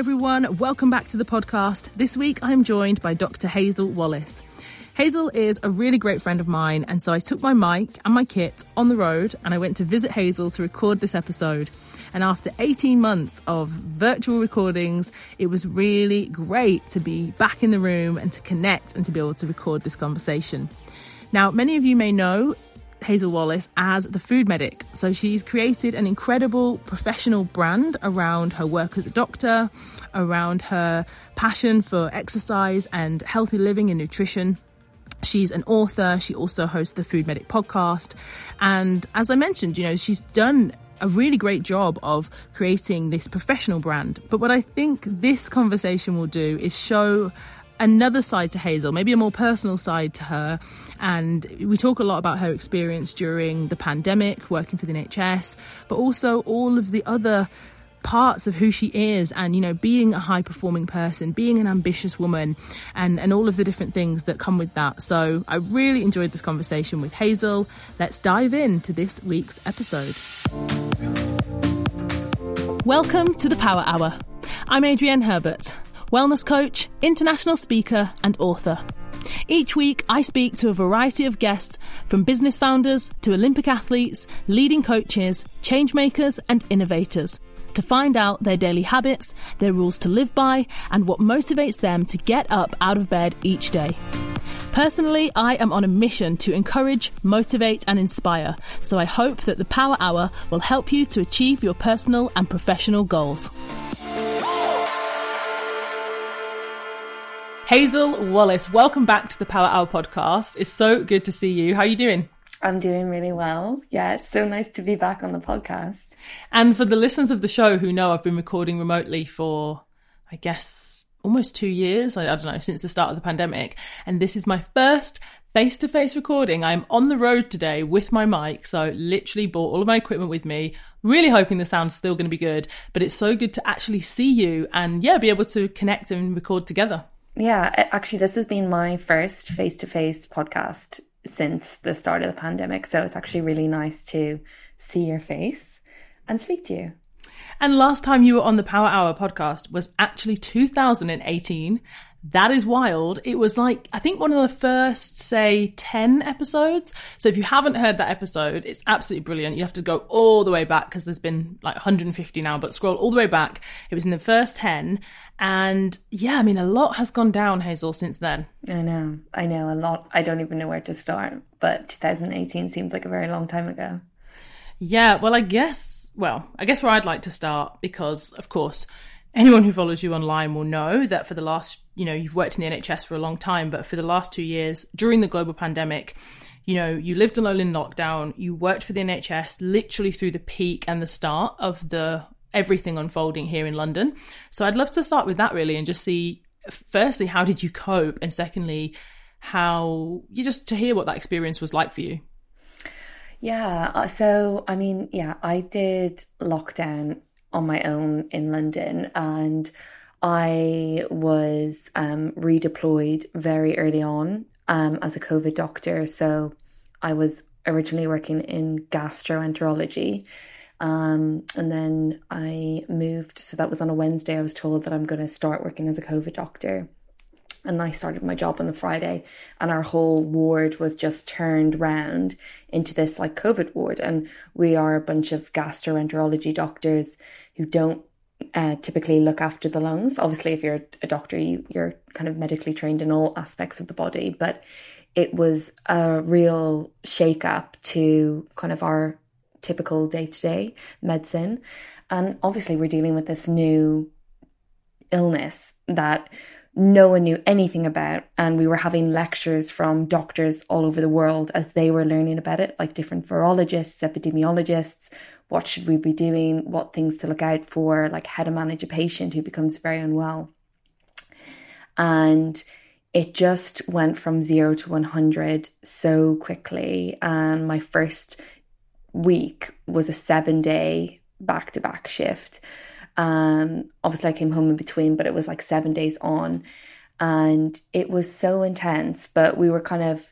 everyone. Welcome back to the podcast. This week I'm joined by Dr. Hazel Wallace. Hazel is a really great friend of mine, and so I took my mic and my kit on the road and I went to visit Hazel to record this episode. And after 18 months of virtual recordings, it was really great to be back in the room and to connect and to be able to record this conversation. Now, many of you may know Hazel Wallace as the food medic. So she's created an incredible professional brand around her work as a doctor, around her passion for exercise and healthy living and nutrition. She's an author. She also hosts the Food Medic podcast. And as I mentioned, you know, she's done a really great job of creating this professional brand. But what I think this conversation will do is show another side to Hazel, maybe a more personal side to her. And we talk a lot about her experience during the pandemic, working for the NHS, but also all of the other parts of who she is and you know being a high performing person being an ambitious woman and and all of the different things that come with that. So i really enjoyed this conversation with hazel. Let's dive into this week's episode. Welcome to the power hour. I'm adrienne herbert wellness coach, international speaker, and author. Each week, I speak to a variety of guests from business founders to Olympic athletes, leading coaches, changemakers, and innovators to find out their daily habits, their rules to live by, and what motivates them to get up out of bed each day. Personally, I am on a mission to encourage, motivate, and inspire, so I hope that the Power Hour will help you to achieve your personal and professional goals. Hazel Wallace, welcome back to the Power Hour podcast. It's so good to see you. How are you doing? I'm doing really well. Yeah, it's so nice to be back on the podcast. And for the listeners of the show who know I've been recording remotely for, I guess, almost two years. I, I don't know, since the start of the pandemic. And this is my first face to face recording. I'm on the road today with my mic. So literally bought all of my equipment with me. Really hoping the sound's still going to be good, but it's so good to actually see you and yeah, be able to connect and record together. Yeah, actually, this has been my first face to face podcast since the start of the pandemic. So it's actually really nice to see your face and speak to you. And last time you were on the Power Hour podcast was actually 2018. That is wild. It was like, I think one of the first, say, 10 episodes. So if you haven't heard that episode, it's absolutely brilliant. You have to go all the way back because there's been like 150 now, but scroll all the way back. It was in the first 10. And yeah, I mean, a lot has gone down, Hazel, since then. I know. I know a lot. I don't even know where to start, but 2018 seems like a very long time ago. Yeah, well, I guess, well, I guess where I'd like to start, because of course, anyone who follows you online will know that for the last, you know, you've worked in the NHS for a long time, but for the last two years during the global pandemic, you know, you lived alone in lockdown, you worked for the NHS literally through the peak and the start of the everything unfolding here in London. So I'd love to start with that really and just see firstly how did you cope and secondly how you just to hear what that experience was like for you. Yeah, uh, so I mean, yeah, I did lockdown on my own in London and I was um, redeployed very early on um, as a COVID doctor. So I was originally working in gastroenterology. Um, and then I moved. So that was on a Wednesday. I was told that I'm going to start working as a COVID doctor. And I started my job on the Friday, and our whole ward was just turned round into this like COVID ward. And we are a bunch of gastroenterology doctors who don't uh, typically look after the lungs. Obviously, if you're a doctor, you, you're kind of medically trained in all aspects of the body, but it was a real shake up to kind of our typical day to day medicine. And obviously, we're dealing with this new illness that no one knew anything about. And we were having lectures from doctors all over the world as they were learning about it, like different virologists, epidemiologists. What should we be doing? What things to look out for? Like how to manage a patient who becomes very unwell. And it just went from zero to 100 so quickly. And my first week was a seven day back to back shift. Um, obviously, I came home in between, but it was like seven days on. And it was so intense, but we were kind of,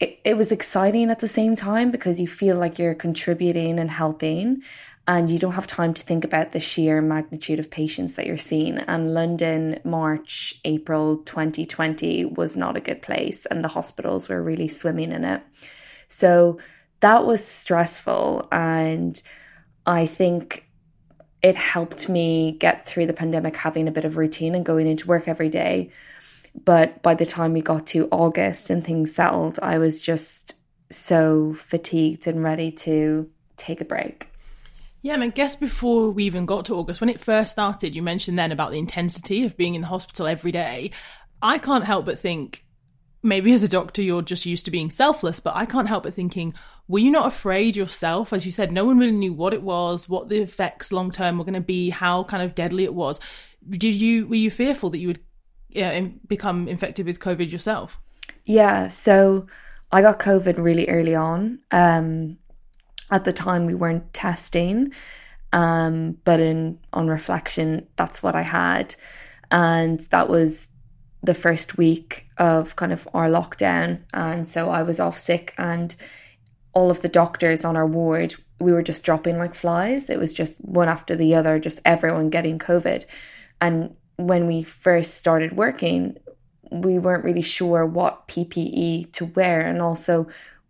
it, it was exciting at the same time because you feel like you're contributing and helping. and you don't have time to think about the sheer magnitude of patients that you're seeing. And London, March, April 2020 was not a good place, and the hospitals were really swimming in it. So that was stressful. And I think it helped me get through the pandemic having a bit of routine and going into work every day. But by the time we got to August and things settled, I was just so fatigued and ready to take a break. Yeah, and I guess before we even got to August, when it first started, you mentioned then about the intensity of being in the hospital every day. I can't help but think maybe as a doctor you're just used to being selfless, but I can't help but thinking, were you not afraid yourself? As you said, no one really knew what it was, what the effects long term were going to be, how kind of deadly it was. Did you were you fearful that you would uh, become infected with COVID yourself? Yeah, so I got COVID really early on. Um, at the time we weren't testing um, but in on reflection that's what i had and that was the first week of kind of our lockdown and so i was off sick and all of the doctors on our ward we were just dropping like flies it was just one after the other just everyone getting covid and when we first started working we weren't really sure what ppe to wear and also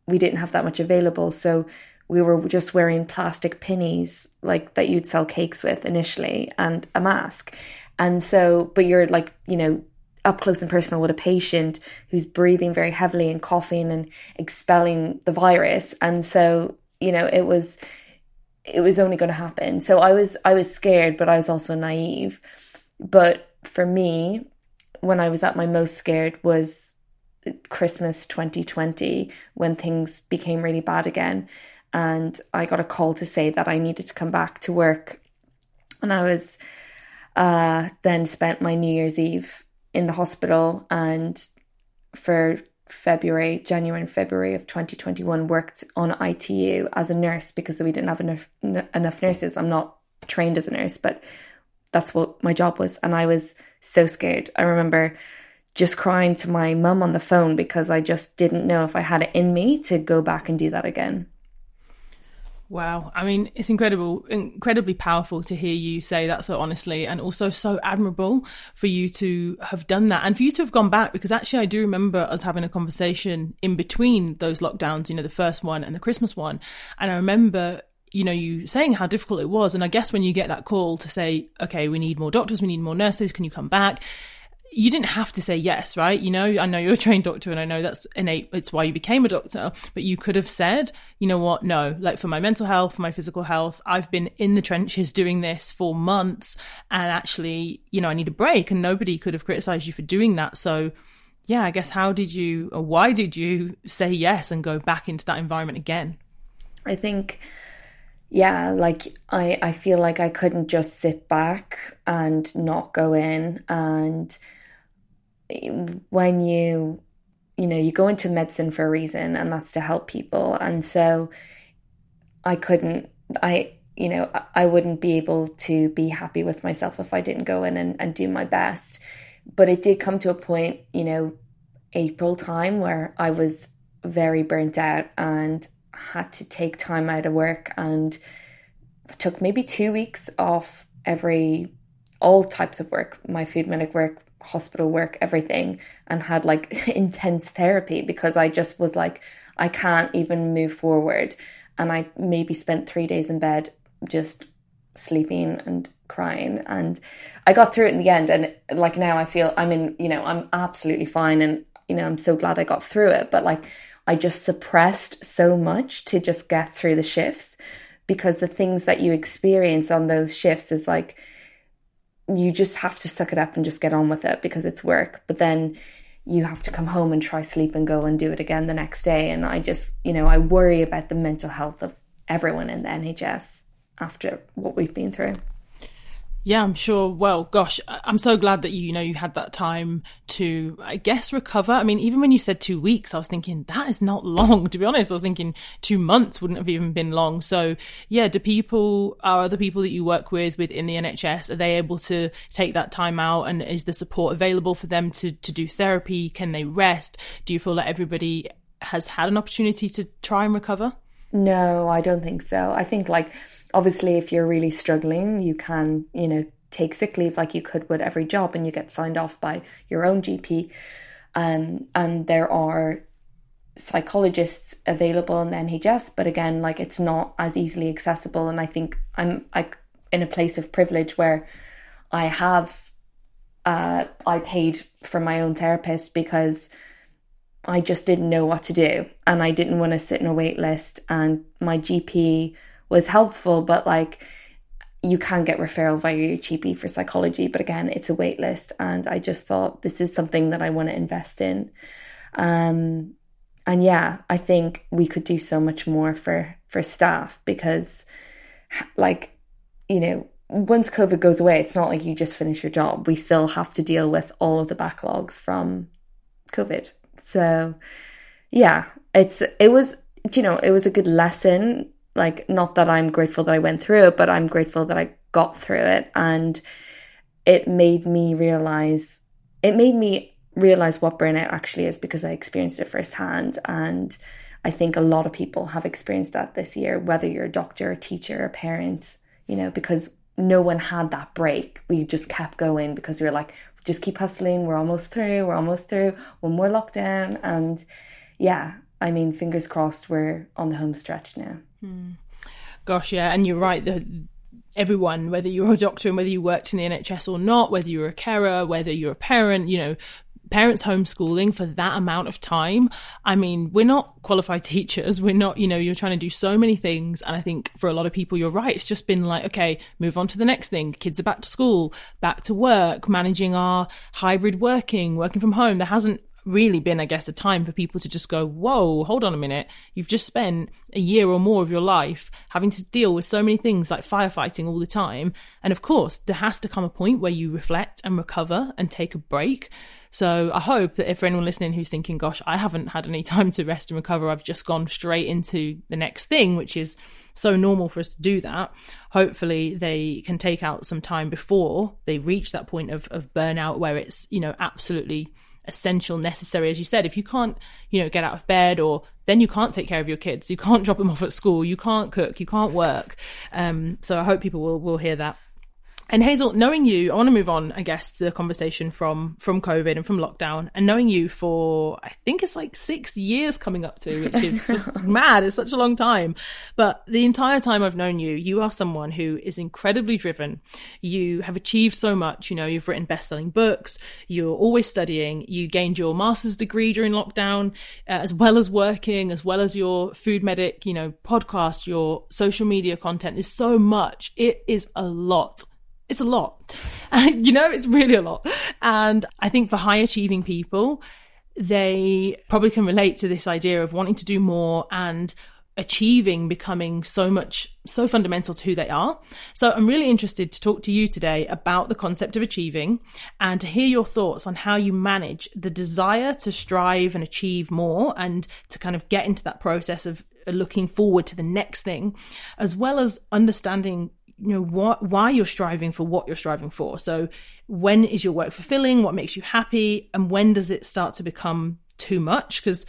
we didn't have that much available so we were just wearing plastic pinnies like that you'd sell cakes with initially and a mask. And so, but you're like, you know, up close and personal with a patient who's breathing very heavily and coughing and expelling the virus. And so, you know, it was it was only going to happen. So I was I was scared, but I was also naive. But for me, when I was at my most scared was Christmas 2020 when things became really bad again and I got a call to say that I needed to come back to work. And I was uh, then spent my New Year's Eve in the hospital and for February, January and February of 2021 worked on ITU as a nurse because we didn't have enough enough nurses. I'm not trained as a nurse, but that's what my job was and I was so scared. I remember just crying to my mum on the phone because I just didn't know if I had it in me to go back and do that again. Wow. I mean, it's incredible, incredibly powerful to hear you say that so honestly, and also so admirable for you to have done that and for you to have gone back because actually, I do remember us having a conversation in between those lockdowns, you know, the first one and the Christmas one. And I remember you know, you saying how difficult it was. And I guess when you get that call to say, okay, we need more doctors, we need more nurses, can you come back? You didn't have to say yes, right? You know, I know you're a trained doctor and I know that's innate. It's why you became a doctor, but you could have said, you know what? No, like for my mental health, for my physical health, I've been in the trenches doing this for months and actually, you know, I need a break and nobody could have criticized you for doing that. So yeah, I guess how did you or why did you say yes and go back into that environment again? I think yeah like i i feel like i couldn't just sit back and not go in and when you you know you go into medicine for a reason and that's to help people. And so i couldn't i you know i wouldn't be able to be happy with myself if i didn't go in and, and do my best. But it did come to a point you know april time where i was very burnt out and had to take time out of work and took maybe two weeks off every all types of work my food medic work hospital work, everything, and had like intense therapy because I just was like, I can't even move forward. And I maybe spent three days in bed just sleeping and crying. And I got through it in the end. And like now I feel I'm in, you know, I'm absolutely fine. And, you know, I'm so glad I got through it. But like, I just suppressed so much to just get through the shifts because the things that you experience on those shifts is like, you just have to suck it up and just get on with it because it's work. But then you have to come home and try sleep and go and do it again the next day. And I just, you know, I worry about the mental health of everyone in the NHS after what we've been through. Yeah, I'm sure. Well, gosh, I'm so glad that you, you know, you had that time to, I guess, recover. I mean, even when you said two weeks, I was thinking that is not long. To be honest, I was thinking two months wouldn't have even been long. So, yeah, do people, are other people that you work with within the NHS, are they able to take that time out? And is the support available for them to, to do therapy? Can they rest? Do you feel that everybody has had an opportunity to try and recover? No, I don't think so. I think like obviously, if you're really struggling, you can, you know, take sick leave like you could with every job and you get signed off by your own GP. Um, and there are psychologists available in the NHS, but again, like it's not as easily accessible. And I think I'm like in a place of privilege where I have uh, I paid for my own therapist because I just didn't know what to do and I didn't want to sit in a wait list and my GP was helpful but like you can get referral via your GP for psychology but again it's a wait list and I just thought this is something that I want to invest in um and yeah I think we could do so much more for for staff because like you know once COVID goes away, it's not like you just finish your job. We still have to deal with all of the backlogs from COVID. So, yeah, it's it was you know it was a good lesson. Like, not that I'm grateful that I went through it, but I'm grateful that I got through it, and it made me realize. It made me realize what burnout actually is because I experienced it firsthand, and I think a lot of people have experienced that this year. Whether you're a doctor, a teacher, a parent, you know, because no one had that break. We just kept going because we were like, just keep hustling. We're almost through. We're almost through. One more lockdown. And yeah, I mean, fingers crossed, we're on the home stretch now. Hmm. Gosh, yeah. And you're right. The, everyone, whether you're a doctor and whether you worked in the NHS or not, whether you're a carer, whether you're a parent, you know, parents homeschooling for that amount of time. I mean, we're not qualified teachers. We're not, you know, you're trying to do so many things. And I think for a lot of people, you're right. It's just been like, okay, move on to the next thing. Kids are back to school, back to work, managing our hybrid working, working from home. There hasn't really been, I guess, a time for people to just go, whoa, hold on a minute. You've just spent a year or more of your life having to deal with so many things like firefighting all the time. And of course, there has to come a point where you reflect and recover and take a break. So I hope that if for anyone listening who's thinking, gosh, I haven't had any time to rest and recover, I've just gone straight into the next thing, which is so normal for us to do that. Hopefully they can take out some time before they reach that point of, of burnout where it's, you know, absolutely essential, necessary. As you said, if you can't, you know, get out of bed or then you can't take care of your kids, you can't drop them off at school, you can't cook, you can't work. Um, so I hope people will, will hear that. And Hazel, knowing you, I want to move on, I guess, to the conversation from from COVID and from lockdown, and knowing you for I think it's like six years coming up to, which is just mad. It's such a long time. But the entire time I've known you, you are someone who is incredibly driven. You have achieved so much. You know, you've written best-selling books. You're always studying. You gained your master's degree during lockdown, uh, as well as working, as well as your food medic, you know, podcast, your social media content. There's so much. It is a lot it's a lot. you know, it's really a lot. And I think for high achieving people, they probably can relate to this idea of wanting to do more and achieving becoming so much so fundamental to who they are. So I'm really interested to talk to you today about the concept of achieving and to hear your thoughts on how you manage the desire to strive and achieve more and to kind of get into that process of looking forward to the next thing as well as understanding you know what why you're striving for what you're striving for. So when is your work fulfilling? What makes you happy? And when does it start to become too much? Because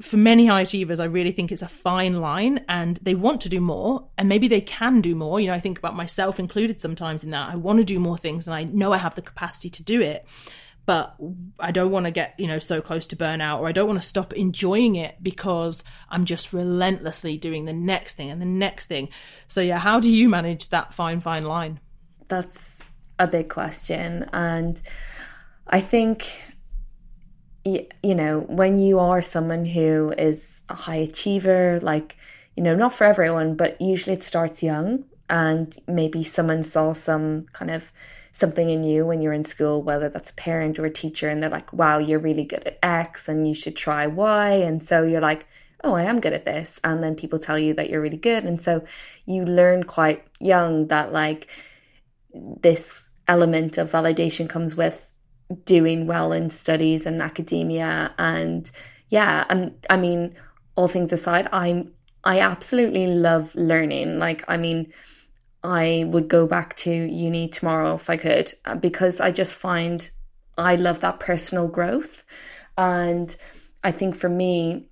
for many high achievers i really think it's a fine line and they want to do more and maybe they can do more. You know i think about myself included sometimes in that. I want to do more things and i know i have the capacity to do it but I don't want to get, you know, so close to burnout or I don't want to stop enjoying it because I'm just relentlessly doing the next thing and the next thing. So yeah, how do you manage that fine fine line? That's a big question and I think you know, when you are someone who is a high achiever like, you know, not for everyone, but usually it starts young and maybe someone saw some kind of something in you when you're in school, whether that's a parent or a teacher, and they're like, wow, you're really good at X and you should try Y. And so you're like, oh, I am good at this. And then people tell you that you're really good. And so you learn quite young that like this element of validation comes with doing well in studies and academia. And yeah, and I mean, all things aside, I'm I absolutely love learning. Like, I mean, I would go back to uni tomorrow if I could uh, because I just find I love that personal growth. And I think for me,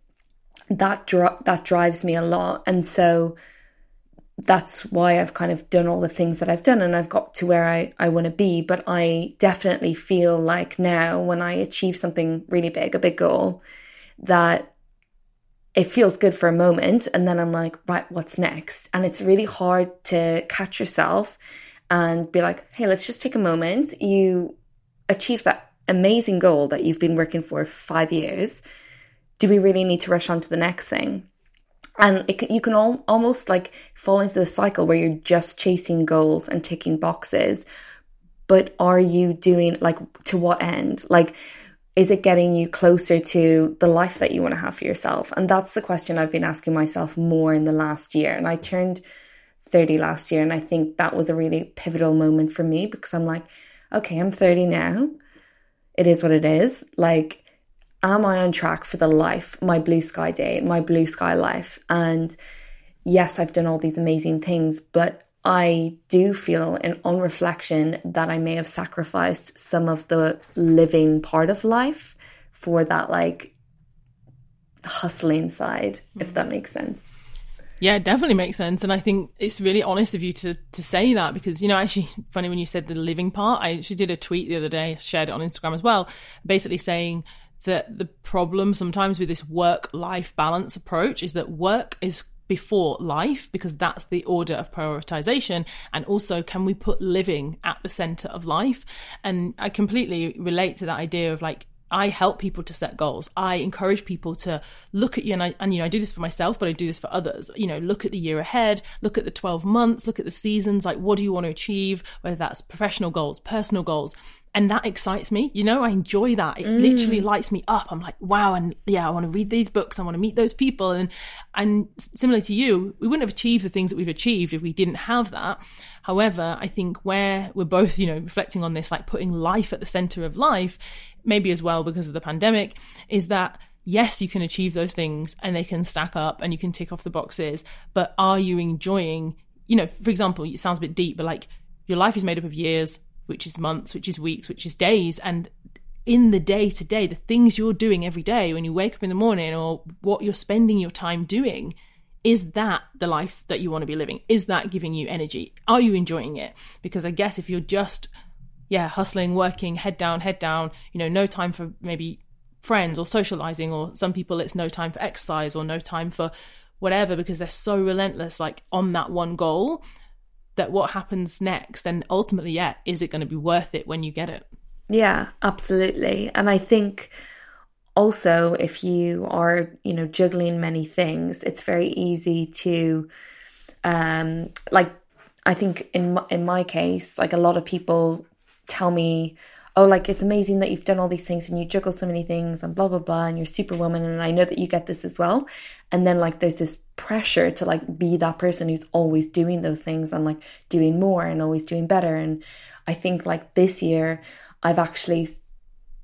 that that drives me a lot. And so that's why I've kind of done all the things that I've done and I've got to where I, I want to be. But I definitely feel like now when I achieve something really big, a big goal, that it feels good for a moment. And then I'm like, right, what's next? And it's really hard to catch yourself and be like, hey, let's just take a moment. You achieve that amazing goal that you've been working for five years. Do we really need to rush on to the next thing? And it, you can all, almost like fall into the cycle where you're just chasing goals and ticking boxes. But are you doing like to what end? Like, is it getting you closer to the life that you want to have for yourself? And that's the question I've been asking myself more in the last year. And I turned 30 last year, and I think that was a really pivotal moment for me because I'm like, okay, I'm 30 now. It is what it is. Like, am I on track for the life, my blue sky day, my blue sky life? And yes, I've done all these amazing things, but I do feel in on reflection that I may have sacrificed some of the living part of life for that like hustling side, mm-hmm. if that makes sense. Yeah, it definitely makes sense. And I think it's really honest of you to to say that because, you know, actually funny when you said the living part, I actually did a tweet the other day, shared it on Instagram as well, basically saying that the problem sometimes with this work life balance approach is that work is before life because that's the order of prioritization. And also can we put living at the center of life? And i completely relate to that idea of like I help people to set goals. I encourage people to look at you, and I, and you know, I do this for myself, but I do this for others. You know, look at the year ahead, look at the 12 months, look at the seasons, like what do you want to achieve, whether that's professional goals, personal goals, and that excites me. You know i enjoy that. It mm. literally lights me up. I'm like wow and yeah i want to read these books. I want to meet those people. And and similar to you we wouldn't have achieved the things that we've achieved if we didn't have that. However i think where we're both you know reflecting on this like putting life at the center of life maybe as well because of the pandemic is that yes, you can achieve those things and they can stack up and you can tick off the boxes, but are you enjoying, you know, for example, it sounds a bit deep, but like your life is made up of years, which is months, which is weeks, which is days. And in the day to day, the things you're doing every day when you wake up in the morning or what you're spending your time doing, is that the life that you want to be living? Is that giving you energy? Are you enjoying it? Because I guess if you're just, yeah, hustling, working, head down, head down, you know, no time for maybe friends or socializing, or some people it's no time for exercise or no time for whatever because they're so relentless, like on that one goal that what happens next and ultimately yeah is it going to be worth it when you get it yeah absolutely and i think also if you are you know juggling many things it's very easy to um like i think in in my case like a lot of people tell me oh, like it's amazing that you've done all these things and you juggle so many things and blah, blah, blah, and you're superwoman. And I know that you get this as well. And then like there's this pressure to like be that person who's always doing those things and like doing more and always doing better. And I think like this year, I've actually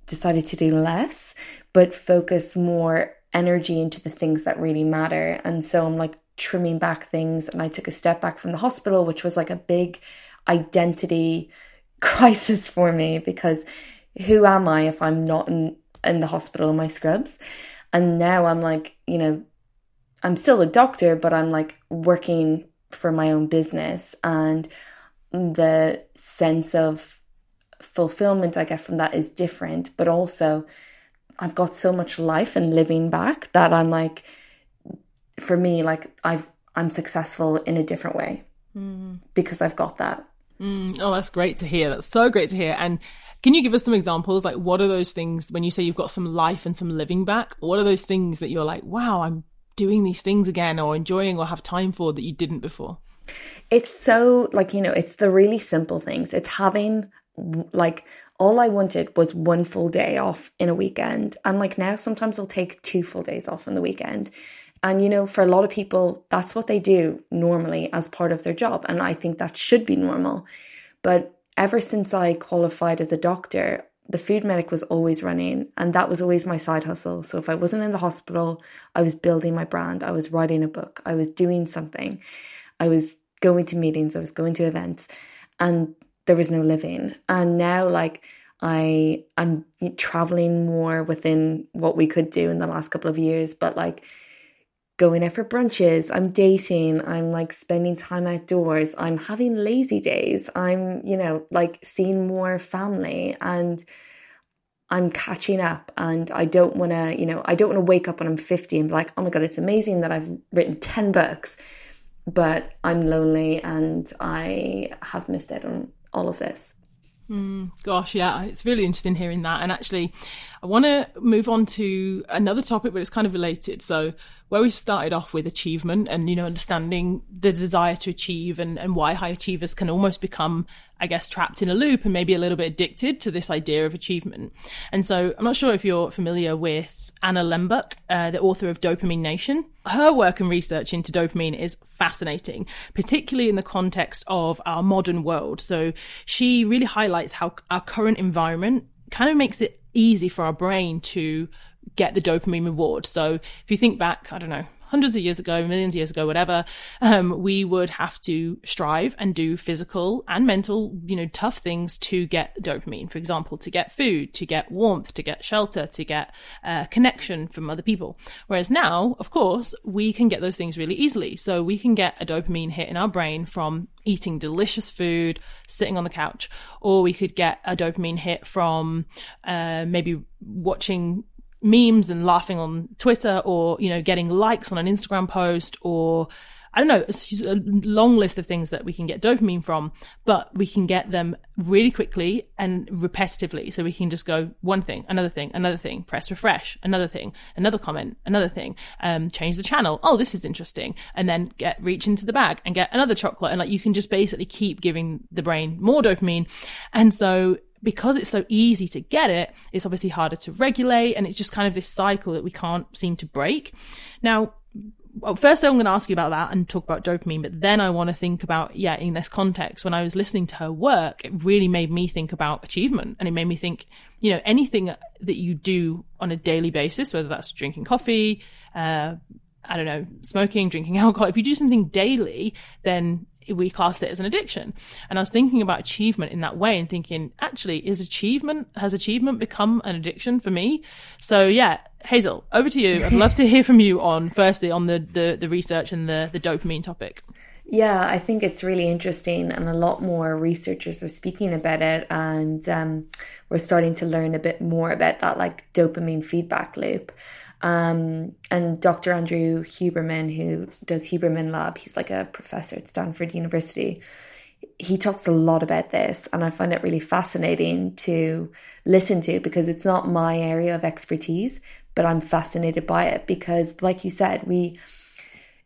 decided to do less, but focus more energy into the things that really matter. And so I'm like trimming back things. And I took a step back from the hospital, which was like a big identity crisis for me because who am I if I'm not in, in the hospital in my scrubs? And now I'm like, you know, I'm still a doctor, but I'm like working for my own business and the sense of fulfillment I get from that is different, but also I've got so much life and living back that I'm like for me like I've I'm successful in a different way mm. because I've got that. Mm, oh, that's great to hear. That's so great to hear. And can you give us some examples? Like, what are those things when you say you've got some life and some living back? What are those things that you're like, wow, I'm doing these things again or enjoying or have time for that you didn't before? It's so, like, you know, it's the really simple things. It's having, like, all I wanted was one full day off in a weekend. And like now, sometimes I'll take two full days off in the weekend. And, you know, for a lot of people, that's what they do normally as part of their job. And I think that should be normal. But ever since I qualified as a doctor, the food medic was always running, and that was always my side hustle. So if I wasn't in the hospital, I was building my brand, I was writing a book, I was doing something, I was going to meetings, I was going to events, and there was no living. And now, like, I I'm traveling more within what we could do in the last couple of years, but like going out for brunches, I'm dating, I'm like spending time outdoors, I'm having lazy days, I'm, you know, like seeing more family and I'm catching up and I don't want to, you know, I don't want to wake up when I'm 50 and be like, oh my God, it's amazing that I've written 10 books, but I'm lonely and I have missed out on all of this. Mm, gosh, yeah, it's really interesting hearing that. And actually, I want to move on to another topic, but it's kind of related. So, where we started off with achievement and, you know, understanding the desire to achieve and, and why high achievers can almost become, I guess, trapped in a loop and maybe a little bit addicted to this idea of achievement. And so I'm not sure if you're familiar with Anna Lembke, uh, the author of Dopamine Nation. Her work and research into dopamine is fascinating, particularly in the context of our modern world. So she really highlights how our current environment kind of makes it easy for our brain to get the dopamine reward. So if you think back, I don't know, hundreds of years ago, millions of years ago, whatever, um, we would have to strive and do physical and mental, you know, tough things to get dopamine. For example, to get food, to get warmth, to get shelter, to get uh, connection from other people. Whereas now, of course, we can get those things really easily. So we can get a dopamine hit in our brain from eating delicious food, sitting on the couch, or we could get a dopamine hit from uh, maybe watching memes and laughing on Twitter or, you know, getting likes on an Instagram post or I don't know, a long list of things that we can get dopamine from, but we can get them really quickly and repetitively. So we can just go one thing, another thing, another thing, press refresh, another thing, another comment, another thing, um, change the channel. Oh, this is interesting. And then get, reach into the bag and get another chocolate. And like you can just basically keep giving the brain more dopamine. And so because it's so easy to get it, it's obviously harder to regulate. And it's just kind of this cycle that we can't seem to break. Now, well, first I'm going to ask you about that and talk about dopamine, but then I want to think about, yeah, in this context, when I was listening to her work, it really made me think about achievement and it made me think, you know, anything that you do on a daily basis, whether that's drinking coffee, uh, I don't know, smoking, drinking alcohol, if you do something daily, then we class it as an addiction. And I was thinking about achievement in that way and thinking, actually, is achievement, has achievement become an addiction for me? So yeah, Hazel, over to you. I'd love to hear from you on firstly on the, the, the research and the, the dopamine topic. Yeah, I think it's really interesting, and a lot more researchers are speaking about it, and um, we're starting to learn a bit more about that like dopamine feedback loop. Um, and Dr. Andrew Huberman, who does Huberman Lab, he's like a professor at Stanford University. He talks a lot about this, and I find it really fascinating to listen to because it's not my area of expertise, but I'm fascinated by it because, like you said, we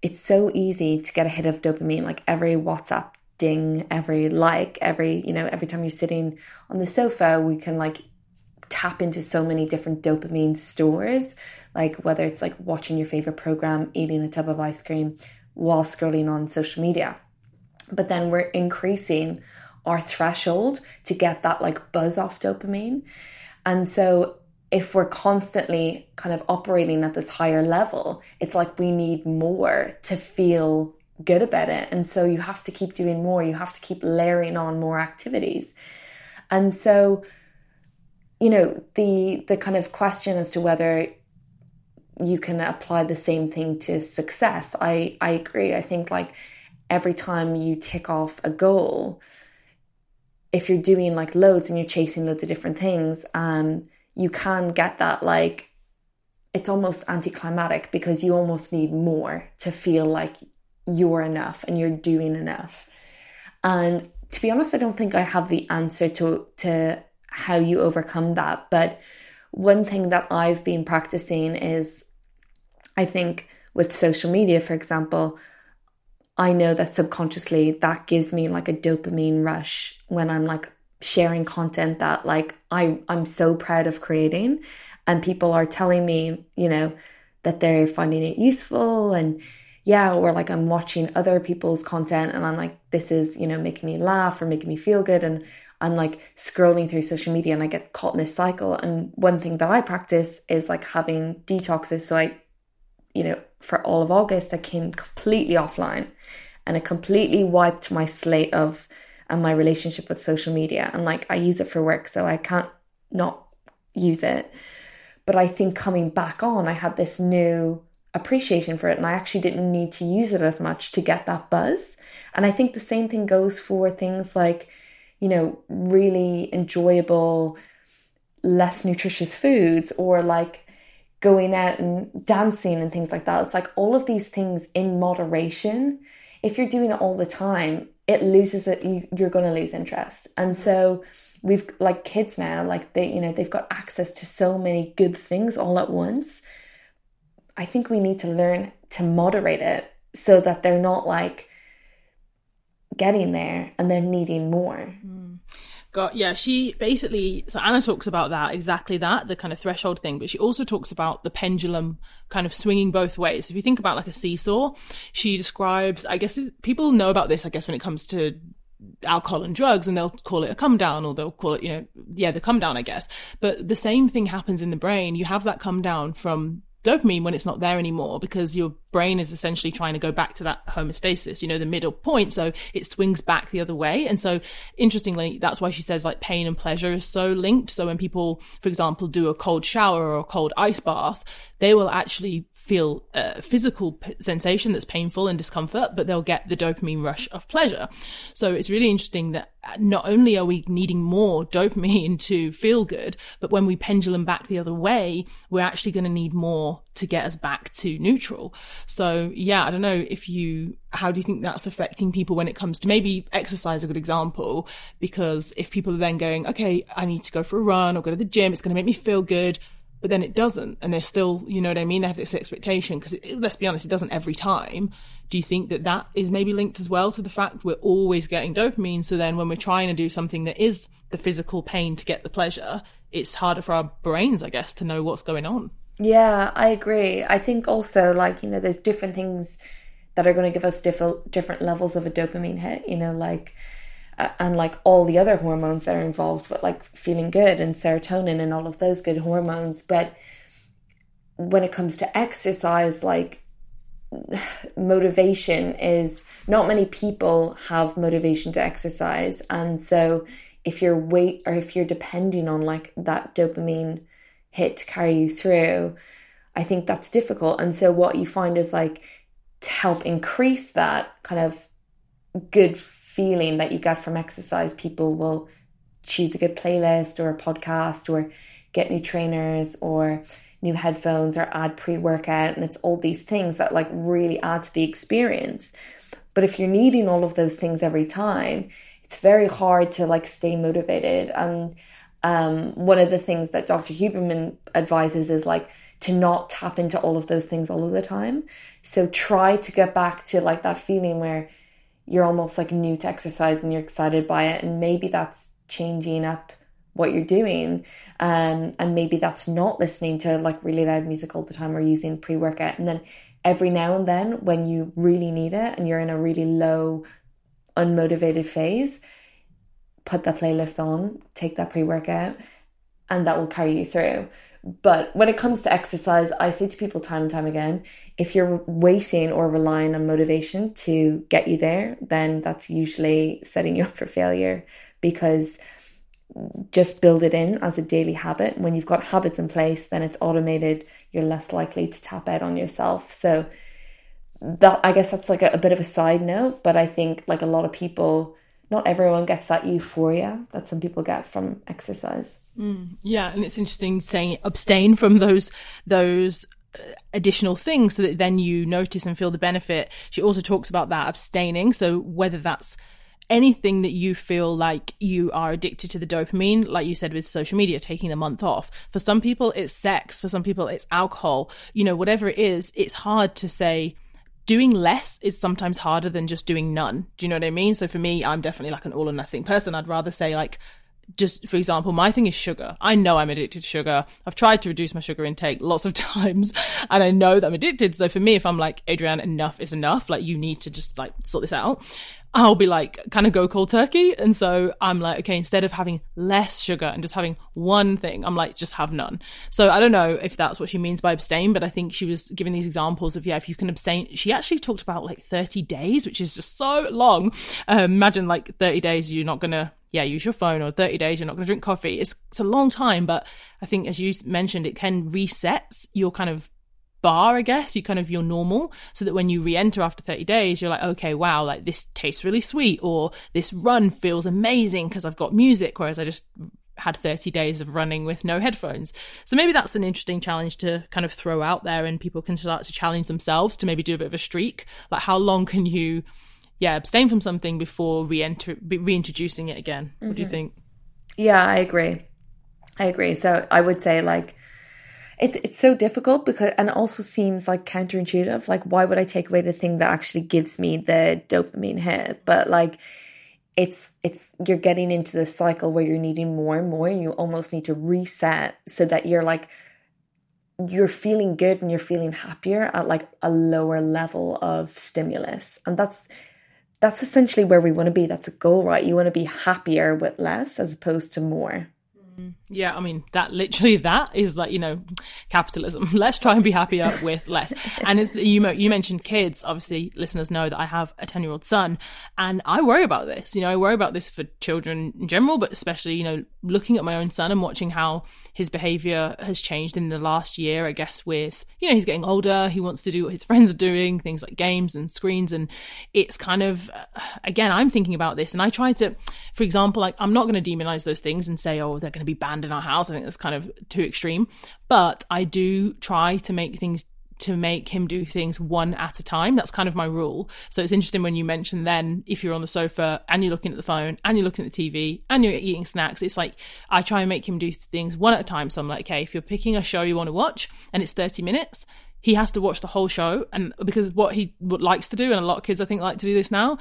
it's so easy to get a hit of dopamine, like every WhatsApp ding, every like, every you know, every time you're sitting on the sofa, we can like tap into so many different dopamine stores like whether it's like watching your favorite program, eating a tub of ice cream while scrolling on social media. But then we're increasing our threshold to get that like buzz off dopamine. And so if we're constantly kind of operating at this higher level, it's like we need more to feel good about it. And so you have to keep doing more, you have to keep layering on more activities. And so, you know, the the kind of question as to whether you can apply the same thing to success. I, I agree. I think like every time you tick off a goal, if you're doing like loads and you're chasing loads of different things, um, you can get that like it's almost anticlimactic because you almost need more to feel like you're enough and you're doing enough. And to be honest, I don't think I have the answer to to how you overcome that. But one thing that I've been practicing is I think with social media, for example, I know that subconsciously that gives me like a dopamine rush when I'm like sharing content that like I I'm so proud of creating and people are telling me, you know, that they're finding it useful and yeah, or like I'm watching other people's content and I'm like this is, you know, making me laugh or making me feel good and I'm like scrolling through social media and I get caught in this cycle and one thing that I practice is like having detoxes so I you know, for all of August, I came completely offline and it completely wiped my slate of and my relationship with social media. And like I use it for work, so I can't not use it. But I think coming back on, I had this new appreciation for it and I actually didn't need to use it as much to get that buzz. And I think the same thing goes for things like, you know, really enjoyable, less nutritious foods or like going out and dancing and things like that. It's like all of these things in moderation. If you're doing it all the time, it loses it, you, you're going to lose interest. And so, we've like kids now like they you know they've got access to so many good things all at once i think we need to learn to moderate it so that they're not like getting there and then needing more mm. Got, yeah, she basically, so Anna talks about that, exactly that, the kind of threshold thing, but she also talks about the pendulum kind of swinging both ways. If you think about like a seesaw, she describes, I guess people know about this, I guess, when it comes to alcohol and drugs and they'll call it a come down or they'll call it you know yeah the come down i guess but the same thing happens in the brain you have that come down from dopamine when it's not there anymore because your brain is essentially trying to go back to that homeostasis you know the middle point. So it swings back the other way. And so interestingly that's why she says like pain and pleasure is so linked. So when people for example do a cold shower or a cold ice bath they will actually feel a physical sensation that's painful and discomfort, but they'll get the dopamine rush of pleasure. So it's really interesting that uh, not only are we needing more dopamine to feel good, but when we pendulum back the other way, we're actually going to need more to get us back to neutral. So yeah, I don't know if you, how do you think that's affecting people when it comes to maybe exercise a good example? Because if people are then going, okay, I need to go for a run or go to the gym, it's going to make me feel good but then it doesn't and they're still you know what i mean? They have this expectation because let's be honest it doesn't every time. Do you think that that is maybe linked as well to the fact we're always getting dopamine? So then when we're trying to do something that is the physical pain to get the pleasure it's harder for our brains i guess to know what's going on. Yeah i agree. I think also like you know there's different things that are going to give us different different levels of a dopamine hit you know like Uh, and like all the other hormones that are involved with like feeling good and serotonin and all of those good hormones. But when it comes to exercise like motivation is not many people have motivation to exercise. And so if you're wait or if you're depending on like that dopamine hit to carry you through i think that's difficult. And so what you find is like to help increase that kind of good feeling that you get from exercise, people will choose a good playlist or a podcast or get new trainers or new headphones or add pre workout. And it's all these things that like really add to the experience. But if you're needing all of those things every time, it's very hard to like stay motivated. And um, one of the things that Dr. Huberman advises is like to not tap into all of those things all of the time. So try to get back to like that feeling where you're almost like new to exercise and you're excited by it and maybe that's changing up what you're doing um, and maybe that's not listening to like really loud music all the time or using pre-workout. And then every now and then when you really need it and you're in a really low unmotivated phase put that playlist on take that pre-workout and that will carry you through. But when it comes to exercise, I say to people time and time again if you're waiting or relying on motivation to get you there, then that's usually setting you up for failure because just build it in as a daily habit. When you've got habits in place, then it's automated. You're less likely to tap out on yourself. So, that I guess that's like a, a bit of a side note, but I think like a lot of people, not everyone gets that euphoria that some people get from exercise. Mm, yeah, and it's interesting saying abstain from those those additional things so that then you notice and feel the benefit. She also talks about that abstaining. So whether that's anything that you feel like you are addicted to the dopamine, like you said with social media, taking a month off. For some people, it's sex. For some people, it's alcohol. You know, whatever it is, it's hard to say doing less is sometimes harder than just doing none. Do you know what I mean? So for me, I'm definitely like an all or nothing person. I'd rather say like, just for example, my thing is sugar. I know I'm addicted to sugar. I've tried to reduce my sugar intake lots of times and I know that I'm addicted. So for me, if I'm like, Adrienne, enough is enough, like you need to just like sort this out. I'll be like, kind of go cold turkey. And so I'm like, okay, instead of having less sugar and just having one thing, I'm like, just have none. So I don't know if that's what she means by abstain, but I think she was giving these examples of, yeah, if you can abstain. She actually talked about like 30 days, which is just so long. Um, imagine like 30 days, you're not going to yeah, use your phone or 30 days, you're not going to drink coffee. It's, it's a long time, but I think as you mentioned, it can reset your kind of bar, I guess, you kind of your normal, so that when you re-enter after 30 days, you're like, okay, wow, like this tastes really sweet, or this run feels amazing because I've got music, whereas I just had 30 days of running with no headphones. So maybe that's an interesting challenge to kind of throw out there and people can start to challenge themselves to maybe do a bit of a streak. Like how long can you yeah, abstain from something before re-enter reintroducing it again? What mm-hmm. do you mm-hmm. think? Yeah, I agree. I agree. So I would say like it's it's so difficult because and it also seems like counterintuitive. Like why would I take away the thing that actually gives me the dopamine hit? But like it's it's you're getting into the cycle where you're needing more and more you almost need to reset so that you're like you're feeling good and you're feeling happier at like a lower level of stimulus. And that's that's essentially where we want to be. That's a goal right? You want to be happier with less as opposed to more mm-hmm. Yeah, I mean that literally that is like you know capitalism. Let's try and be happier with less. and as you you mentioned kids, obviously listeners know that I have a ten year old son, and I worry about this. You know, I worry about this for children in general, but especially you know looking at my own son and watching how his behavior has changed in the last year. I guess with you know he's getting older, he wants to do what his friends are doing, things like games and screens, and it's kind of again I'm thinking about this, and I try to, for example, like I'm not going to demonize those things and say oh they're going to be in our house. I think that's kind of too extreme. But I do try to make things to make him do things one at a time. That's kind of my rule. So it's interesting when you mention then if you're on the sofa and you're looking at the phone and you're looking at the TV and you're eating snacks, it's like I try and make him do things one at a time. So I'm like, okay, if you're picking a show you want to watch and it's 30 minutes, he has to watch the whole show. And because what he likes to do, and a lot of kids I think like to do this now,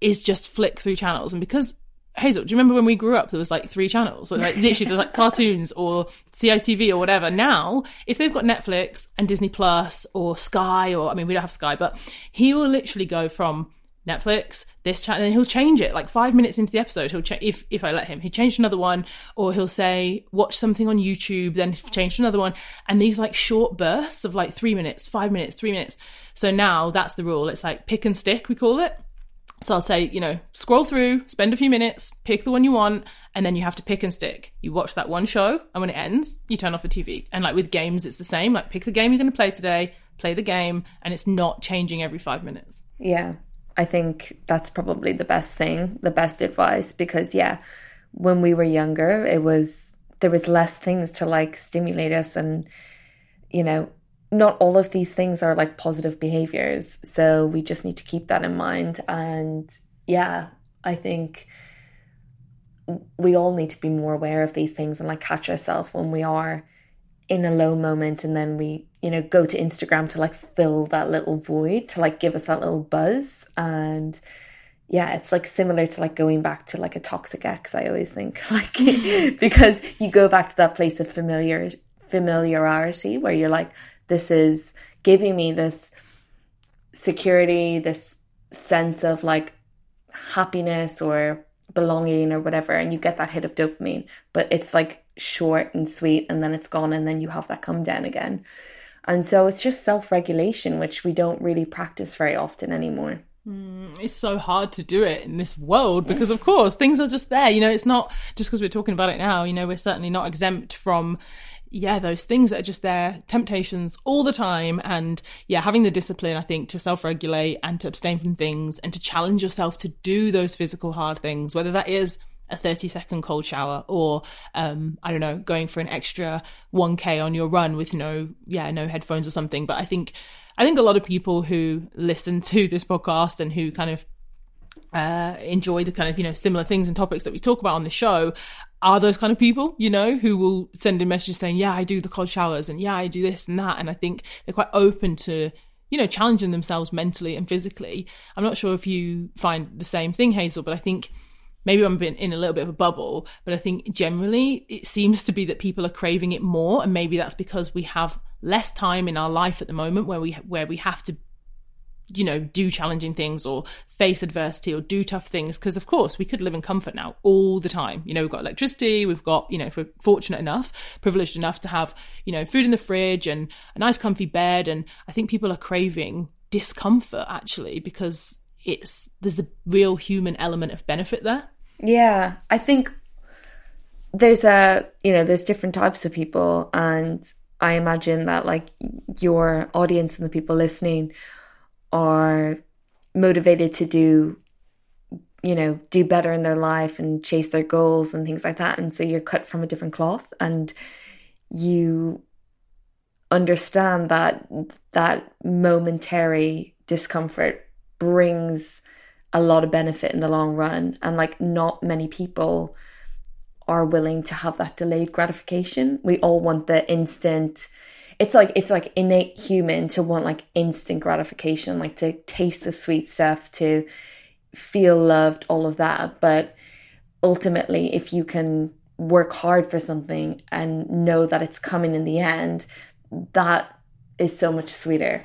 is just flick through channels. And because Hazel, do you remember when we grew up? There was like three channels, so like literally there's like cartoons or CITV or whatever. Now, if they've got Netflix and Disney Plus or Sky, or I mean, we don't have Sky, but he will literally go from Netflix, this channel, and he'll change it like five minutes into the episode. He'll change if if I let him. He changed another one, or he'll say watch something on YouTube, then change to another one, and these like short bursts of like three minutes, five minutes, three minutes. So now that's the rule. It's like pick and stick, we call it. So I'll say, you know, scroll through, spend a few minutes, pick the one you want, and then you have to pick and stick. You watch that one show, and when it ends, you turn off the TV. And like with games, it's the same. Like pick the game you're going to play today, play the game, and it's not changing every five minutes. Yeah, I think that's probably the best thing, the best advice, because yeah, when we were younger, it was there was less things to like stimulate us, and you know, not all of these things are like positive behaviors. So we just need to keep that in mind. And yeah, I think we all need to be more aware of these things and like catch ourselves when we are in a low moment and then we, you know, go to Instagram to like fill that little void, to like give us that little buzz. And yeah, it's like similar to like going back to like a toxic ex, I always think. Like because you go back to that place of familiar familiarity where you're like, this is giving me this security, this sense of like happiness or belonging or whatever. And you get that hit of dopamine, but it's like short and sweet and then it's gone and then you have that come down again. And so it's just self regulation, which we don't really practice very often anymore. Mm, it's so hard to do it in this world because, of course, things are just there. You know, it's not just because we're talking about it now, you know, we're certainly not exempt from yeah, those things that are just there, temptations all the time. And yeah, having the discipline, I think, to self regulate and to abstain from things and to challenge yourself to do those physical hard things, whether that is a 30 second cold shower or um i don't know going for an extra 1k on your run with no yeah no headphones or something but i think i think a lot of people who listen to this podcast and who kind of uh, enjoy the kind of you know similar things and topics that we talk about on the show are those kind of people, you know, who will send in messages saying, yeah, I do the cold showers and yeah, I do this and that. And I think they're quite open to, you know, challenging themselves mentally and physically. I'm not sure if you find the same thing, Hazel, but I think maybe I'm in a little bit of a bubble, but I think generally it seems to be that people are craving it more. And maybe that's because we have less time in our life at the moment where we, where we have to you know, do challenging things or face adversity or do tough things. Because, of course, we could live in comfort now all the time. You know, we've got electricity, we've got, you know, if we're fortunate enough, privileged enough to have, you know, food in the fridge and a nice comfy bed. And I think people are craving discomfort actually because it's, there's a real human element of benefit there. Yeah. I think there's a, you know, there's different types of people and I imagine that like your audience and the people listening are motivated to do you know do better in their life and chase their goals and things like that. And so you're cut from a different cloth and you understand that that momentary discomfort brings a lot of benefit in the long run. And like not many people are willing to have that delayed gratification. We all want the instant it's like it's like innate human to want like instant gratification like to taste the sweet stuff to feel loved all of that. But ultimately if you can work hard for something and know that it's coming in the end that is so much sweeter.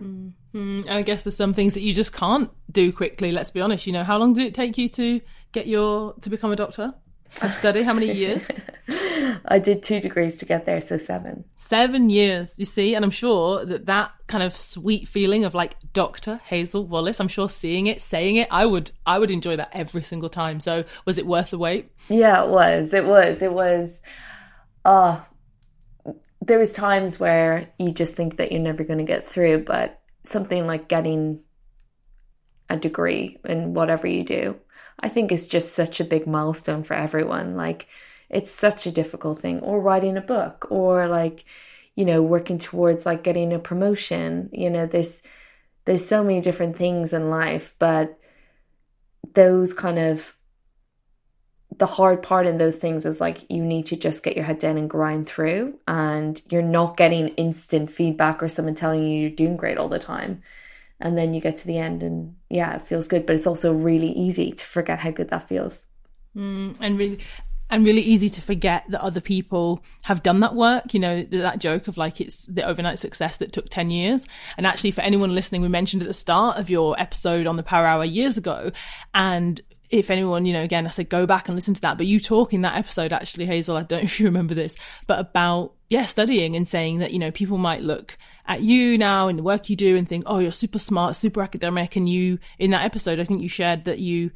Mm-hmm. and i guess there's some things that you just can't do quickly let's be honest. You know how long did it take you to get your to become a doctor of study? How many years? I did two degrees to get there, so seven. Seven years, you see, and I'm sure that that kind of sweet feeling of like Dr. Hazel Wallace, I'm sure seeing it, saying it, I would, I would enjoy that every single time. So was it worth the wait? Yeah, it was. It was. It was. Uh there was times where you just think that you're never going to get through, but something like getting a degree in whatever you do I think is just such a big milestone for everyone. Like, it's such a difficult thing. Or writing a book, or like, you know, working towards like getting a promotion. You know, there's there's so many different things in life, but those kind of the hard part in those things is like you need to just get your head down and grind through and you're not getting instant feedback or someone telling you you're doing great all the time and then you get to the end and yeah it feels good but it's also really easy to forget how good that feels mm, and really and really easy to forget that other people have done that work. You know, that joke of like it's the overnight success that took 10 years. And actually, for anyone listening, we mentioned at the start of your episode on the Power Hour years ago. And if anyone, you know, again, I said go back and listen to that. But you talk in that episode, actually, Hazel, I don't know if you remember this, but about, yeah, studying and saying that, you know, people might look at you now and the work you do and think, oh, you're super smart, super academic. And you, in that episode, I think you shared that you,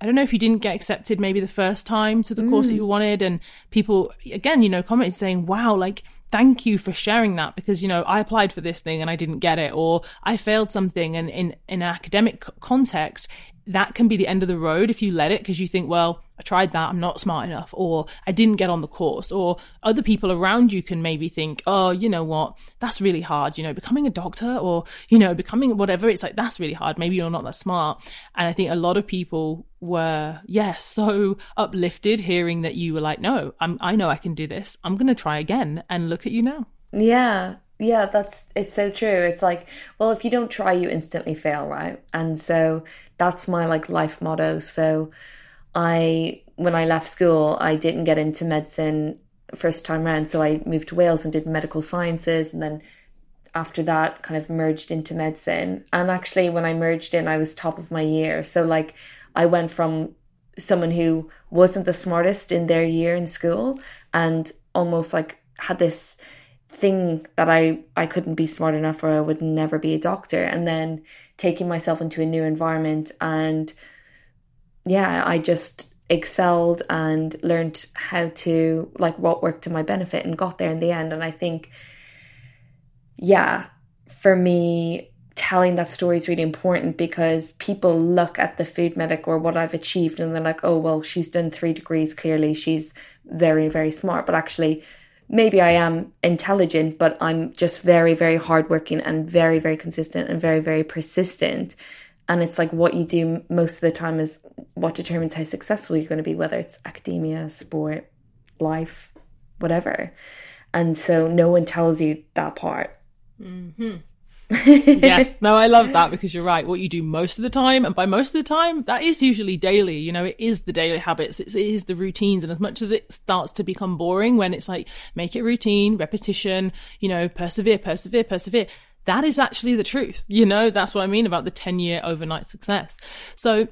I don't know if you didn't get accepted maybe the first time to the mm. course that mm. you wanted. And people, again, you know, commented saying, wow, like, thank you for sharing that because you know I applied for this thing and I didn't get it or I failed something and in in an academic context that can be the end of the road if you let it because you think, well, I tried that, I'm not smart enough, or I didn't get on the course, or other people around you can maybe think, oh, you know what, that's really hard, you know, becoming a doctor or, you know, becoming whatever, it's like, that's really hard. Maybe you're not that smart. And I think a lot of people were, yeah, so uplifted hearing that you were like, no, I'm, I know I can do this. I'm going to try again. And look at you now. Yeah, yeah, that's it's so true. It's like, well, if you don't try, you instantly fail, right? And so that's my like life motto. So I when I left school, I didn't get into medicine first time around. So I moved to Wales and did medical sciences and then after that kind of merged into medicine. And actually when I merged in, I was top of my year. So like I went from someone who wasn't the smartest in their year in school and almost like had this thing that I I couldn't be smart enough or I would never be a doctor. And then taking myself into a new environment and yeah I just excelled and learned how to like what worked to my benefit and got there in the end. And I think yeah for me telling that story is really important because people look at the food medic or what I've achieved and they're like oh well she's done 3 degrees. Clearly she's very very smart. But actually maybe I am intelligent, but I'm just very, very hardworking and very, very consistent and very, very persistent. And it's like what you do most of the time is what determines how successful you're going to be, whether it's academia, sport, life, whatever. And so no one tells you that part. Mm-hmm yes, no, I love that because you're right. What you do most of the time, and by most of the time, that is usually daily. You know, it is the daily habits, it's, it is the routines. And as much as it starts to become boring when it's like, make it routine, repetition, you know, persevere, persevere, persevere, that is actually the truth. You know, that's what I mean about the 10 year overnight success. So,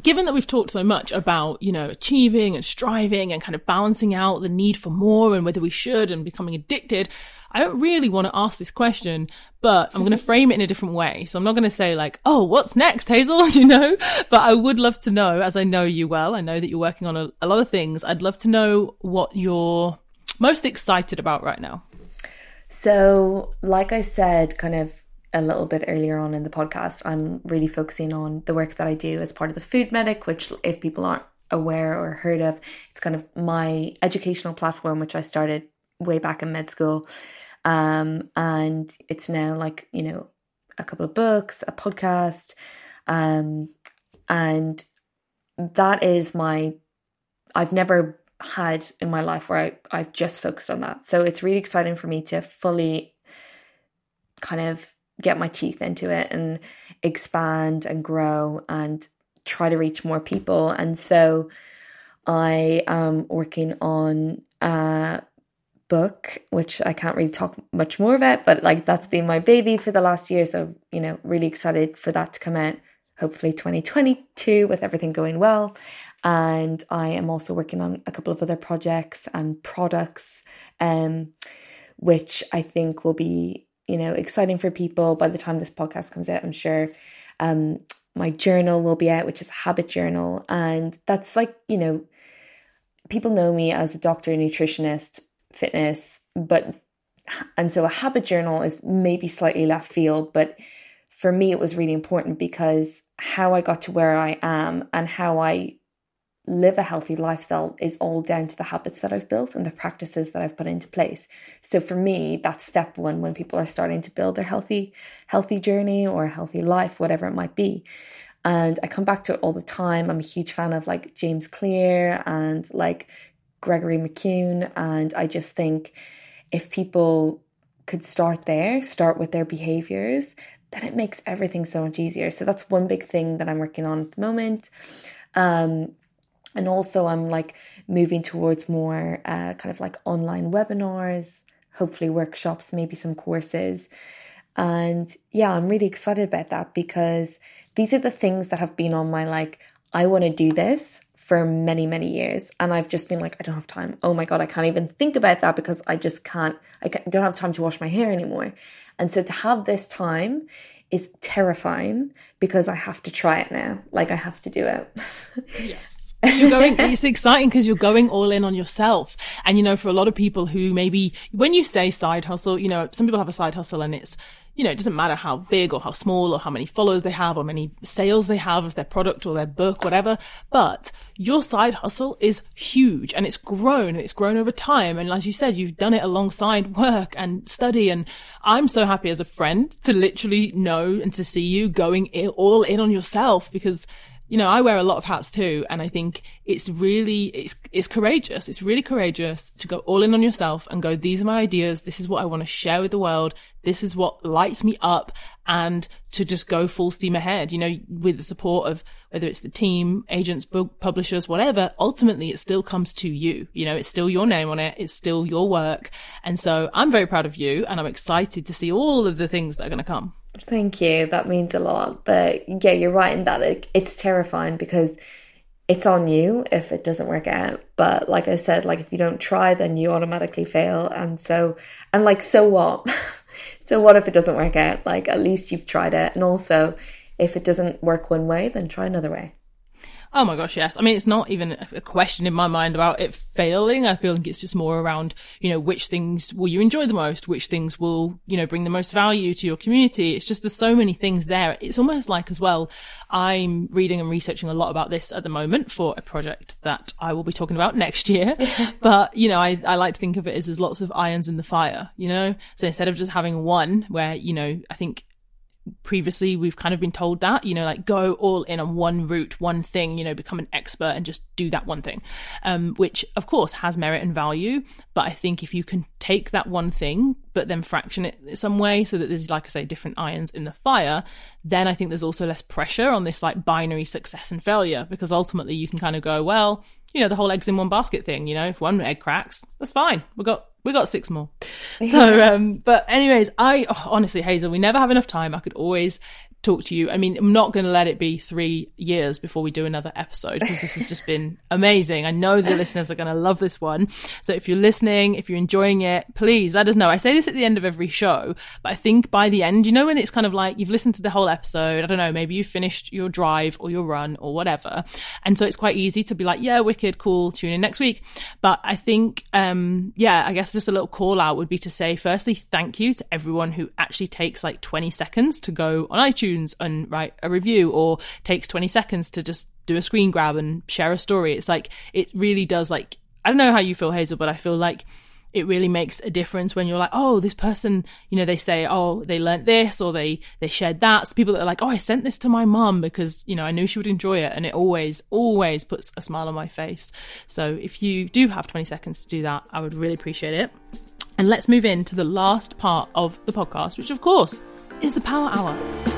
given that we've talked so much about, you know, achieving and striving and kind of balancing out the need for more and whether we should and becoming addicted, I don't really want to ask this question, but I'm going to frame it in a different way. So I'm not going to say like, oh, what's next, Hazel? you know, but I would love to know, as I know you well, I know that you're working on a, a lot of things. I'd love to know what you're most excited about right now. So, like I said, kind of a little bit earlier on in the podcast, I'm really focusing on the work that I do as part of the Food Medic, which, if people aren't aware or heard of, it's kind of my educational platform, which I started way back in med school. Um, and it's now like, you know, a couple of books, a podcast. Um, and that is my, I've never had in my life where I, I've just focused on that. So it's really exciting for me to fully kind of get my teeth into it and expand and grow and try to reach more people. And so I am working on a book, which I can't really talk much more about, but like that's been my baby for the last year. So, you know, really excited for that to come out hopefully 2022 with everything going well. And I am also working on a couple of other projects and products, um, which I think will be, you know, exciting for people by the time this podcast comes out, I'm sure. Um, my journal will be out, which is a habit journal. And that's like, you know, people know me as a doctor, nutritionist, fitness, but and so a habit journal is maybe slightly left field, but for me it was really important because how I got to where I am and how I live a healthy lifestyle is all down to the habits that I've built and the practices that I've put into place. So for me, that's step one when people are starting to build their healthy, healthy journey or a healthy life, whatever it might be. And I come back to it all the time. I'm a huge fan of like James Clear and like Gregory McKeown. And I just think if people could start there, start with their behaviors, then it makes everything so much easier. So that's one big thing that I'm working on at the moment. Um, and also, I'm like moving towards more uh, kind of like online webinars, hopefully, workshops, maybe some courses. And yeah, I'm really excited about that because these are the things that have been on my like, I want to do this for many, many years. And I've just been like, I don't have time. Oh my God, I can't even think about that because I just can't, I don't have time to wash my hair anymore. And so to have this time is terrifying because I have to try it now. Like I have to do it. Yes you're going it's exciting because you're going all in on yourself. And you know for a lot of people who maybe when you say side hustle you know some people have a side hustle and it's you know it doesn't matter how big or how small or how many followers they have or many sales they have of their product or their book whatever. But your side hustle is huge and it's grown and it's grown over time. And as you said you've done it alongside work and study. And i'm so happy as a friend to literally know and to see you going all in on yourself because you know, I wear a lot of hats too, and I think it's really it's it's courageous. It's really courageous to go all in on yourself and go, these are my ideas, this is what I want to share with the world, this is what lights me up, and to just go full steam ahead, you know, with the support of whether it's the team, agents, book publishers, whatever, ultimately it still comes to you. You know, it's still your name on it, it's still your work. And so I'm very proud of you and I'm excited to see all of the things that are going to come. Thank you. That means a lot. But yeah, you're right in that it, it's terrifying because it's on you if it doesn't work out. But like I said, like if you don't try, then you automatically fail. And so, and like, so what? so what if it doesn't work out? Like at least you've tried it. And also, if it doesn't work one way, then try another way. Oh my gosh, yes. I mean, it's not even a question in my mind about it failing. I feel like it's just more around, you know, which things will you enjoy the most? Which things will, you know, bring the most value to your community? It's just, there's so many things there. It's almost like as well, I'm reading and researching a lot about this at the moment for a project that I will be talking about next year. but, you know, I, I like to think of it as there's lots of irons in the fire, you know? So instead of just having one where, you know, I think previously we've kind of been told that, you know, like go all in on one route, one thing, you know, become an expert and just do that one thing, um, which of course has merit and value. But I think if you can take that one thing, but then fraction it some way so that there's, like I say, different irons in the fire, then I think there's also less pressure on this like binary success and failure because ultimately you can kind of go, well, you know, the whole eggs in one basket thing, you know, if one egg cracks, that's fine. we've got we got six more. So, um, but anyways, I oh, honestly, Hazel, we never have enough time. I could always talk to you. I mean, I'm not going to let it be three years before we do another episode because this has just been amazing. I know the listeners are going to love this one. So if you're listening, if you're enjoying it, please let us know. I say this at the end of every show, but I think by the end, you know, when it's kind of like you've listened to the whole episode, I don't know, maybe you finished your drive or your run or whatever. And so it's quite easy to be like, yeah, wicked, cool, tune in next week. But I think, um, yeah, I guess just a little call out would be to say, firstly, thank you to everyone who actually takes like 20 seconds to go on iTunes and write a review or takes 20 seconds to just do a screen grab and share a story. It's like, it really does like, I don't know how you feel, Hazel, but I feel like it really makes a difference when you're like, oh, this person, you know, they say, oh, they learnt this or they, they shared that. So people that are like, oh, I sent this to my mum because, you know, I knew she would enjoy it. And it always, always puts a smile on my face. So if you do have 20 seconds to do that, I would really appreciate it. And let's move into the last part of the podcast, which of course is the power hour.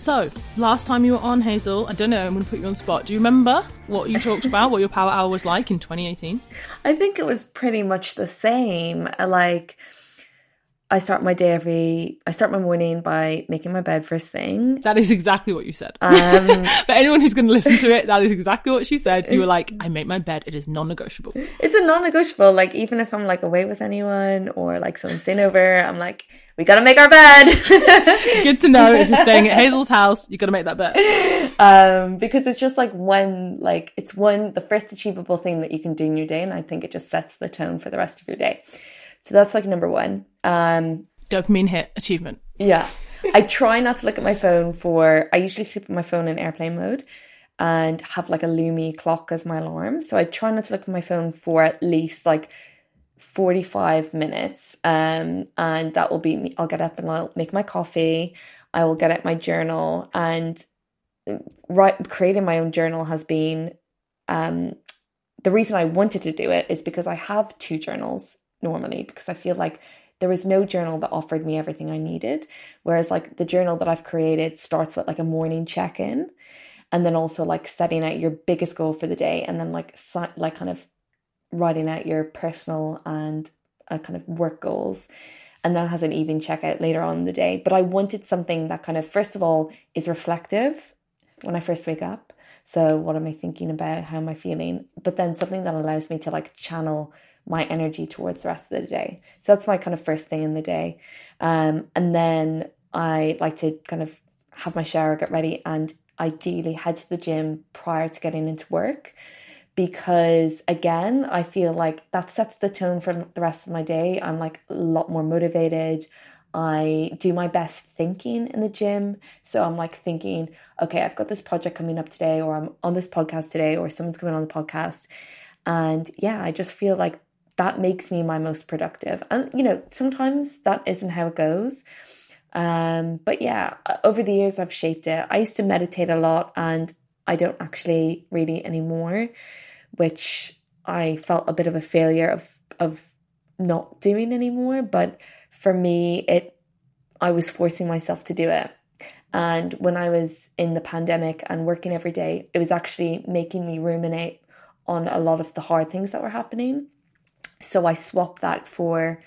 So, last time you were on, Hazel, I don't know, I'm going to put you on spot. Do you remember what you talked about, what your power hour was like in 2018? I think it was pretty much the same. Like, I start my day every, I start my morning by making my bed first thing. That is exactly what you said. Um, For anyone who's going to listen to it, that is exactly what she said. You were like, I make my bed, it is non negotiable. It's a non negotiable. Like, even if I'm like away with anyone or like someone's staying over, I'm like, we gotta make our bed. Good to know if you're staying at Hazel's house, you gotta make that bed. Um, because it's just like one, like it's one, the first achievable thing that you can do in your day, and I think it just sets the tone for the rest of your day. So that's like number one. Um, Dopamine hit achievement. Yeah, I try not to look at my phone for. I usually sleep with my phone in airplane mode and have like a Lumie clock as my alarm. So I try not to look at my phone for at least like 45 minutes um, and that will be me i'll get up and i'll make my coffee i will get out my journal and right creating my own journal has been um, the reason i wanted to do it is because i have two journals normally because i feel like there was no journal that offered me everything i needed whereas like the journal that i've created starts with like a morning check-in and then also like setting out your biggest goal for the day and then like like kind of writing out your personal and uh, kind of work goals. And that has an even checkout later on in the day. But i wanted something that kind of first of all is reflective when i first wake up. So what am i thinking about? How am i feeling? But then something that allows me to like channel my energy towards the rest of the day so that's my kind of first thing in the day um, and then i like to kind of have my shower get ready and ideally head to the gym prior to getting into work because again, I feel like that sets the tone for the rest of my day. I'm like a lot more motivated. I do my best thinking in the gym. So I'm like thinking, okay, I've got this project coming up today, or I'm on this podcast today, or someone's coming on the podcast. And yeah, I just feel like that makes me my most productive. And, you know, sometimes that isn't how it goes. Um, but yeah, over the years, I've shaped it. I used to meditate a lot and I don't actually really anymore, which I felt a bit of a failure of of not doing anymore. But for me, it I was forcing myself to do it. And when I was in the pandemic and working every day, it was actually making me ruminate on a lot of the hard things that were happening. So I swapped that for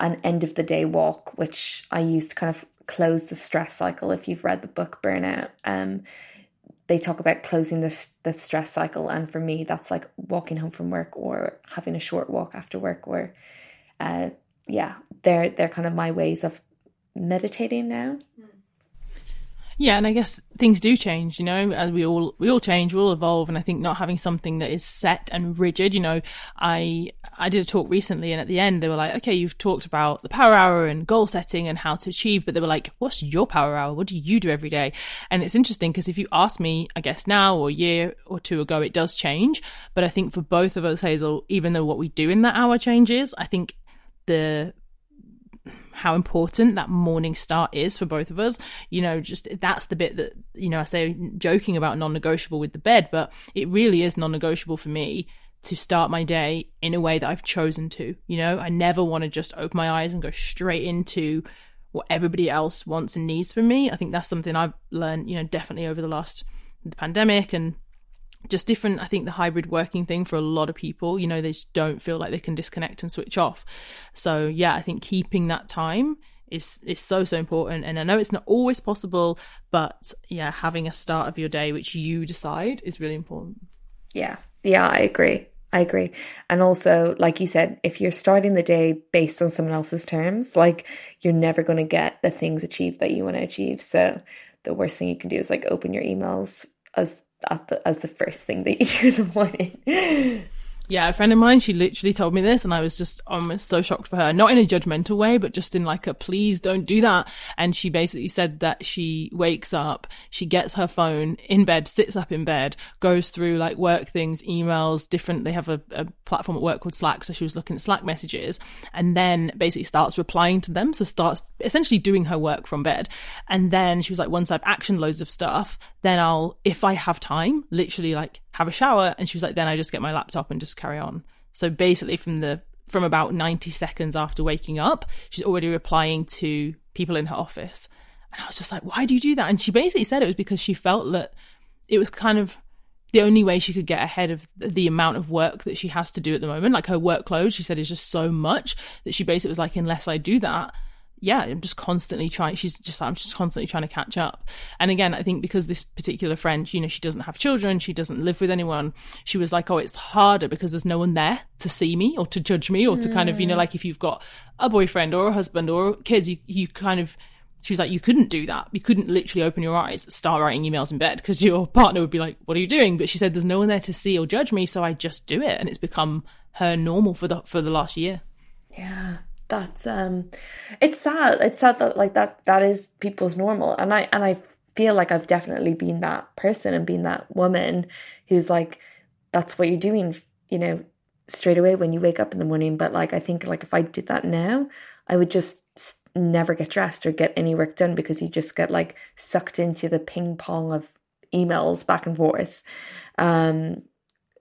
an end of the day walk, which I used to kind of close the stress cycle. If you've read the book Burnout, um, they talk about closing this the stress cycle. And for me that's like walking home from work or having a short walk after work or uh yeah they're they're kind of my ways of meditating now yeah, and I guess things do change, you know, as we all we all change, we all evolve, and I think not having something that is set and rigid, you know, I I did a talk recently, and at the end they were like, okay, you've talked about the power hour and goal setting and how to achieve, but they were like, what's your power hour? What do you do every day? And it's interesting because if you ask me, I guess now or a year or two ago, it does change, but I think for both of us, Hazel, even though what we do in that hour changes, I think the how important that morning start is for both of us. You know, just that's the bit that, you know, I say joking about non negotiable with the bed, but it really is non negotiable for me to start my day in a way that I've chosen to. You know, I never want to just open my eyes and go straight into what everybody else wants and needs from me. I think that's something I've learned, you know, definitely over the last the pandemic and just different i think the hybrid working thing for a lot of people. You know they just don't feel like they can disconnect and switch off. So yeah i think keeping that time is is so so important. And i know it's not always possible but yeah having a start of your day which you decide is really important. Yeah. Yeah i agree. I agree. And also, like you said, if you're starting the day based on someone else's terms, like you're never going to get the things achieved that you want to achieve. So the worst thing you can do is like open your emails as the, as the first thing that you do in the morning. Yeah, a friend of mine, she literally told me this, and I was just almost so shocked for her. Not in a judgmental way, but just in like a please don't do that. And she basically said that she wakes up, she gets her phone in bed, sits up in bed, goes through like work things, emails, different. They have a, a platform at work called Slack, so she was looking at Slack messages, and then basically starts replying to them. So starts essentially doing her work from bed. And then she was like, once I've actioned loads of stuff, then I'll, if I have time, literally like have a shower. And she was like, then I just get my laptop and just carry on. So basically, from the from about 90 seconds after waking up, she's already replying to people in her office. And I was just like, why do you do that? And she basically said it was because she felt that it was kind of the only way she could get ahead of the amount of work that she has to do at the moment. Like her workload, she said, is just so much that she basically was like, unless I do that, yeah, I'm just constantly trying. She's just, I'm just constantly trying to catch up. And again, I think because this particular friend, you know, she doesn't have children, she doesn't live with anyone. She was like, oh, it's harder because there's no one there to see me or to judge me or to kind of, you know, mm. like if you've got a boyfriend or a husband or kids, you, you kind of, she was like, you couldn't do that. You couldn't literally open your eyes, start writing emails in bed because your partner would be like, what are you doing? But she said, there's no one there to see or judge me. So I just do it. And it's become her normal for the, for the last year. Yeah that's um it's sad. It's sad that like that that is people's normal. And i and i feel like i've definitely been that person and been that woman who's like that's what you're doing you know straight away when you wake up in the morning. But like i think like if i did that now i would just never get dressed or get any work done because you just get like sucked into the ping pong of emails back and forth. Um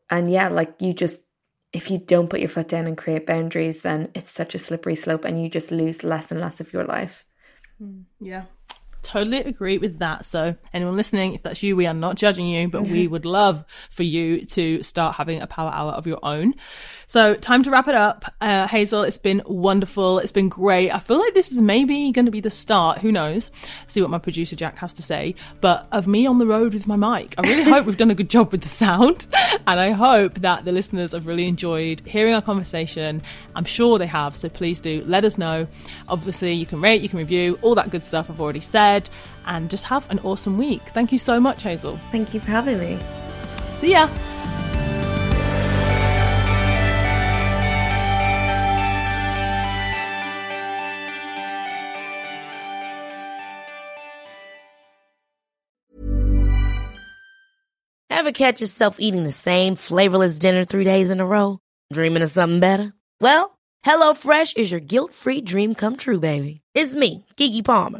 and yeah like you just if you don't put your foot down and create boundaries, then it's such a slippery slope and you just lose less and less of your life. Hmm. Yeah, totally agree with that. So, anyone listening, if that's you, we are not judging you, but we would love for you to start having a power hour of your own. So, time to wrap it up. Uh, Hazel, it's been wonderful. It's been great. I feel like this is maybe going to be the start. Who knows? See what my producer Jack has to say. But of me on the road with my mic, I really hope we've done a good job with the sound. And I hope that the listeners have really enjoyed hearing our conversation. I'm sure they have. So, please do let us know. Obviously, you can rate, you can review, all that good stuff I've already said and just have an awesome week. Thank you so much, Hazel. Thank you for having me. See ya. Ever catch yourself eating the same flavorless dinner three days in a row? Dreaming of something better? Well, HelloFresh is your guilt free dream come true, baby. It's me, Keke Palmer.